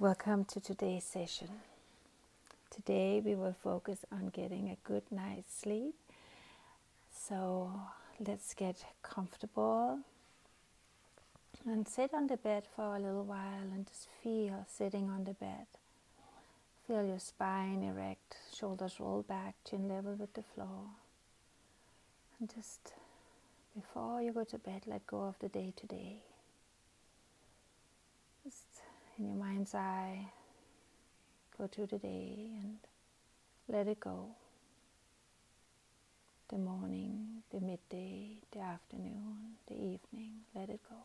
Welcome to today's session. Today we will focus on getting a good night's sleep. So let's get comfortable and sit on the bed for a little while and just feel sitting on the bed. Feel your spine erect, shoulders roll back, chin level with the floor. And just before you go to bed, let go of the day to day. Just in your mind's eye, go to the day and let it go. The morning, the midday, the afternoon, the evening, let it go.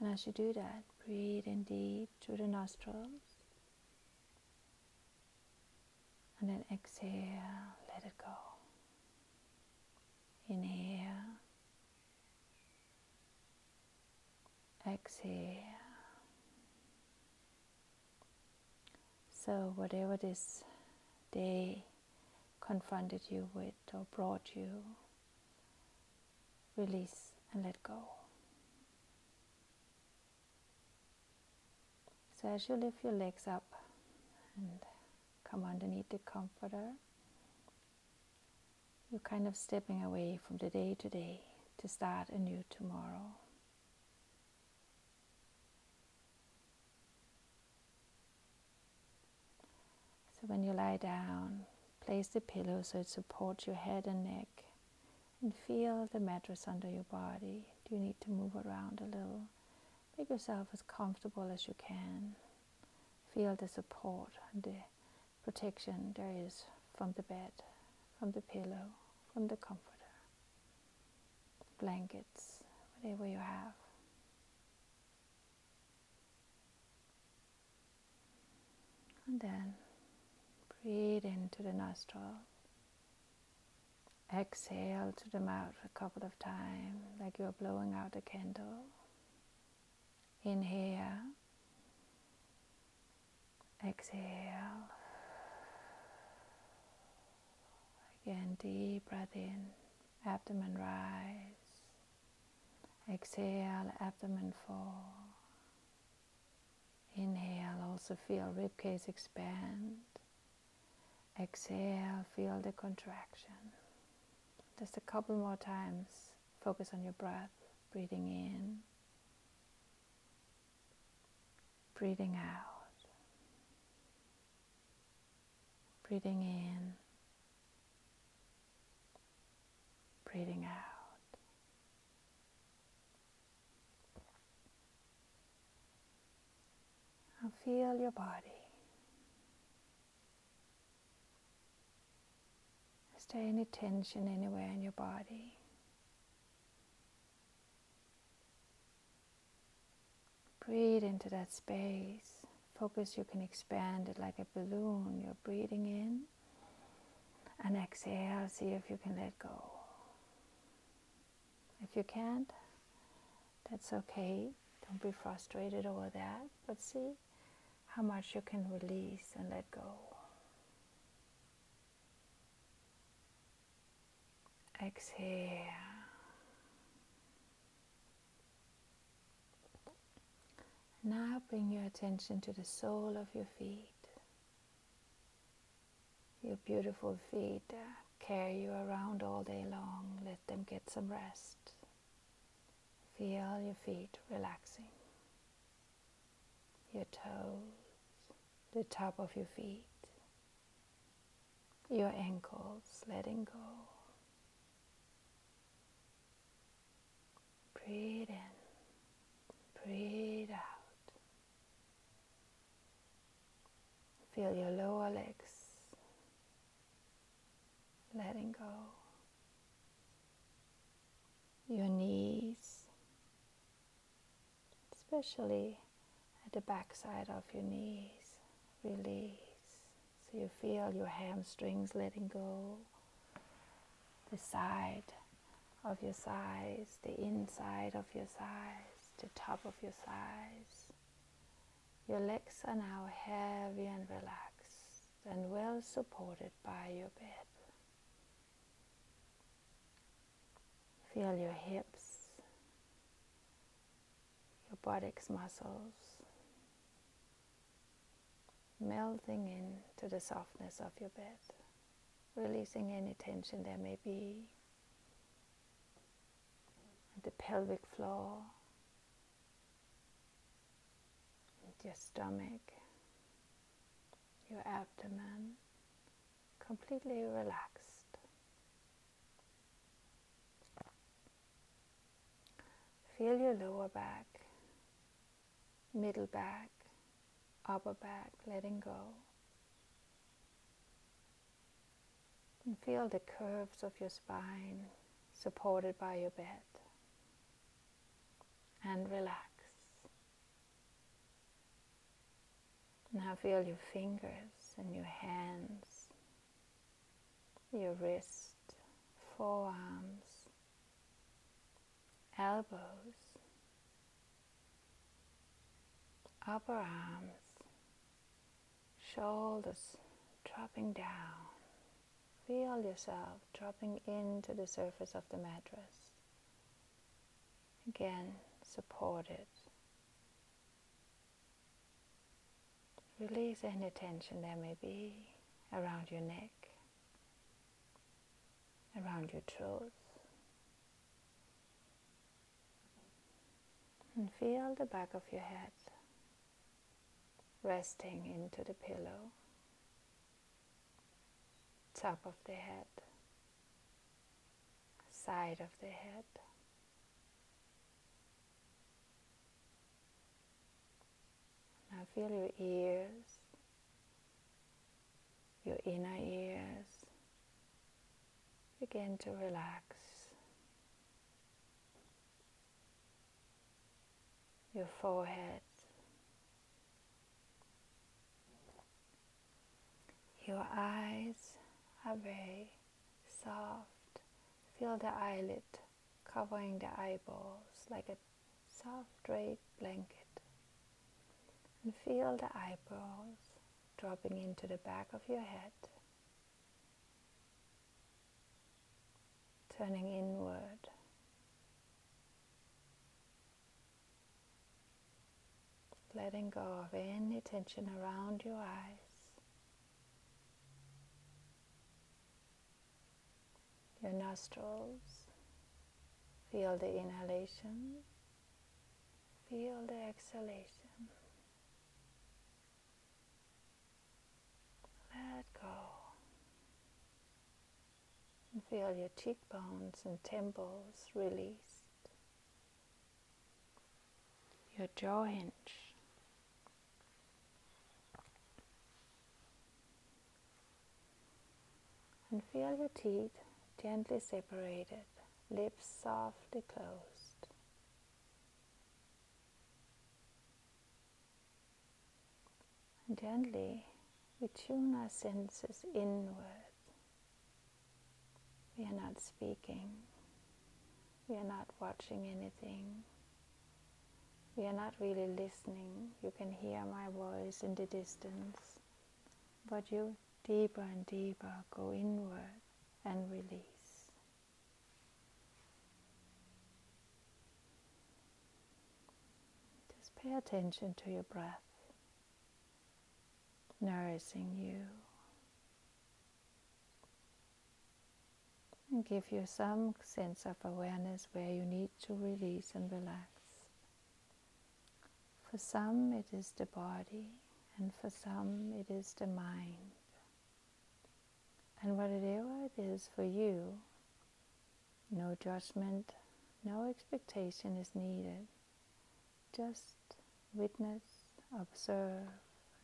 And as you do that, breathe in deep through the nostrils. And then exhale, let it go. Inhale. Exhale. So, whatever this day confronted you with or brought you, release and let go. So, as you lift your legs up and come underneath the comforter, you're kind of stepping away from the day to day to start a new tomorrow. When you lie down, place the pillow so it supports your head and neck and feel the mattress under your body. Do you need to move around a little? Make yourself as comfortable as you can. Feel the support and the protection there is from the bed, from the pillow, from the comforter, blankets, whatever you have. And then Breathe into the nostril. Exhale to the mouth a couple of times, like you're blowing out a candle. Inhale. Exhale. Again, deep breath in, abdomen rise. Exhale, abdomen fall. Inhale, also feel ribcage expand. Exhale, feel the contraction. Just a couple more times. Focus on your breath, breathing in, breathing out, breathing in, breathing out. And feel your body. Any tension anywhere in your body? Breathe into that space. Focus, you can expand it like a balloon. You're breathing in and exhale. See if you can let go. If you can't, that's okay. Don't be frustrated over that, but see how much you can release and let go. Exhale. Now bring your attention to the sole of your feet. Your beautiful feet uh, carry you around all day long. Let them get some rest. Feel your feet relaxing. Your toes, the top of your feet, your ankles letting go. Breathe in, breathe out. Feel your lower legs letting go. Your knees, especially at the backside of your knees, release. So you feel your hamstrings letting go, the side of your thighs, the inside of your thighs, the top of your thighs. Your legs are now heavy and relaxed and well supported by your bed. Feel your hips, your buttocks muscles, melting into the softness of your bed, releasing any tension there may be, the pelvic floor, your stomach, your abdomen, completely relaxed. Feel your lower back, middle back, upper back letting go. And feel the curves of your spine supported by your bed. And relax. Now feel your fingers and your hands, your wrist, forearms, elbows, upper arms, shoulders dropping down. Feel yourself dropping into the surface of the mattress. Again, supported. Release any tension there may be around your neck, around your throat. And feel the back of your head resting into the pillow, top of the head, side of the head. Now feel your ears, your inner ears begin to relax. Your forehead, Your eyes are very soft. Feel the eyelid covering the eyeballs like a soft drape blanket. And feel the eyebrows dropping into the back of your head, turning inward. Letting go of any tension around your eyes. Your nostrils. Feel the inhalation, feel the exhalation. Let go. And feel your cheekbones and temples released. Your jaw hinge. And feel your teeth gently separated, lips softly closed. And gently we tune our senses inward. We are not speaking. We are not watching anything. We are not really listening. You can hear my voice in the distance. But you deeper and deeper go inward and release. Just pay attention to your breath, nourishing you. And give you some sense of awareness where you need to release and relax. For some, it is the body, and for some, it is the mind. And whatever it is for you, no judgment, no expectation is needed. Just witness, observe,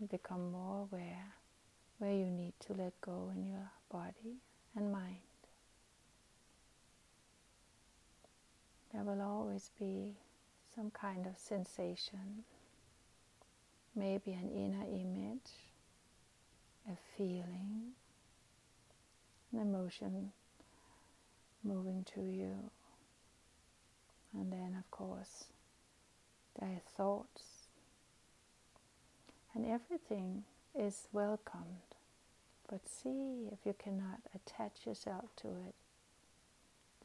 and become more aware where you need to let go in your body and mind. There will always be some kind of sensation, maybe an inner image, a feeling, an emotion moving to you, and then, of course, their thoughts, and everything is welcomed. But see if you cannot attach yourself to it.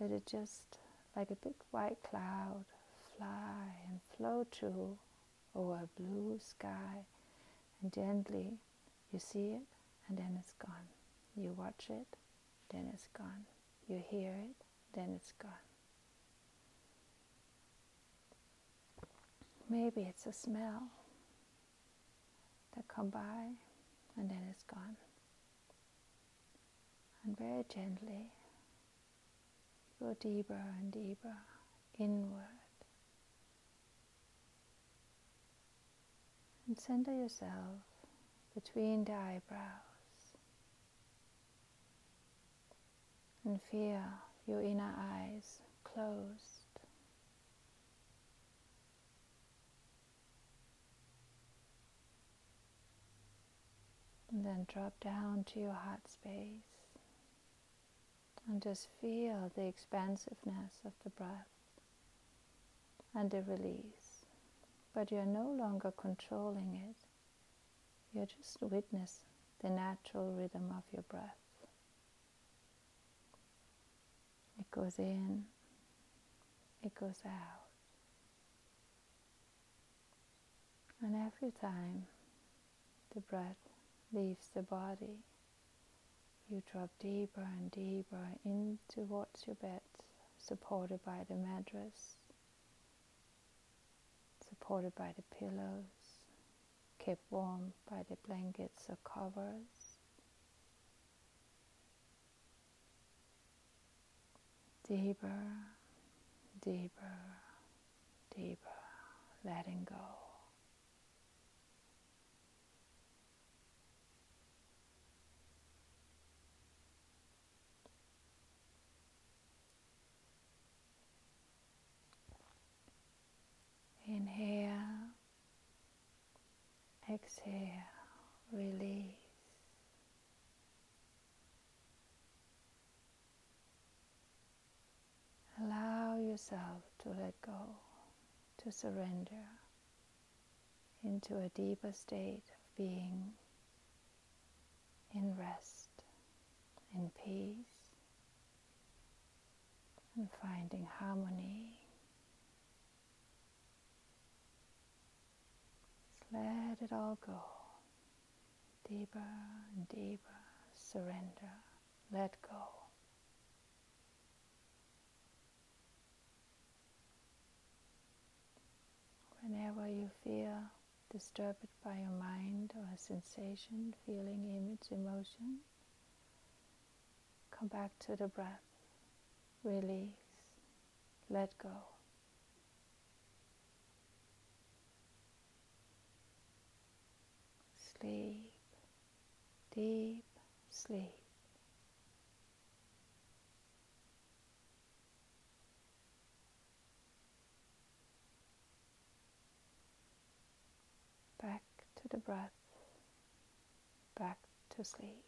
Let it just, like a big white cloud, fly and float through over a blue sky and gently you see it and then it's gone. You watch it, then it's gone. You hear it, then it's gone. Maybe it's a smell that come by and then it's gone. And very gently go deeper and deeper inward. And center yourself between the eyebrows and feel your inner eyes closed. And then drop down to your heart space and just feel the expansiveness of the breath and the release. But you're no longer controlling it, you're just witness the natural rhythm of your breath. It goes in, it goes out. And every time the breath leaves the body, you drop deeper and deeper in towards your bed, supported by the mattress, supported by the pillows, kept warm by the blankets or covers. Deeper, deeper, deeper, letting go. Inhale, exhale, release. Allow yourself to let go, to surrender into a deeper state of being in rest, in peace, and finding harmony. Let it all go. Deeper and deeper. Surrender. Let go. Feel disturbed by your mind or a sensation, feeling, image, emotion, come back to the breath. Release. Let go. sleep, deep sleep. Back to the breath, back to sleep.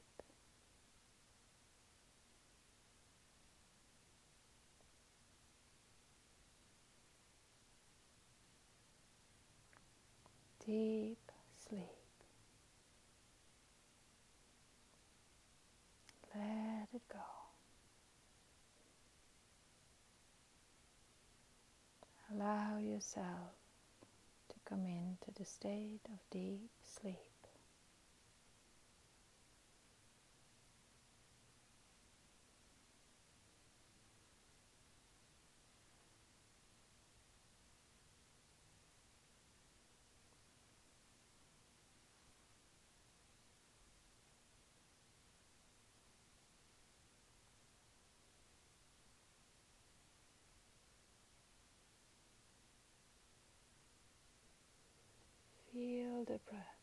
Deep sleep. Let it go. Allow yourself come into the state of deep sleep. Feel the breath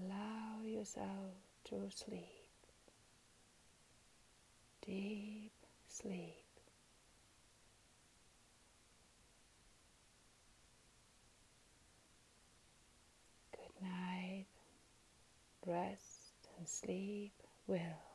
Allow yourself to sleep, deep sleep. Good night, rest and sleep well.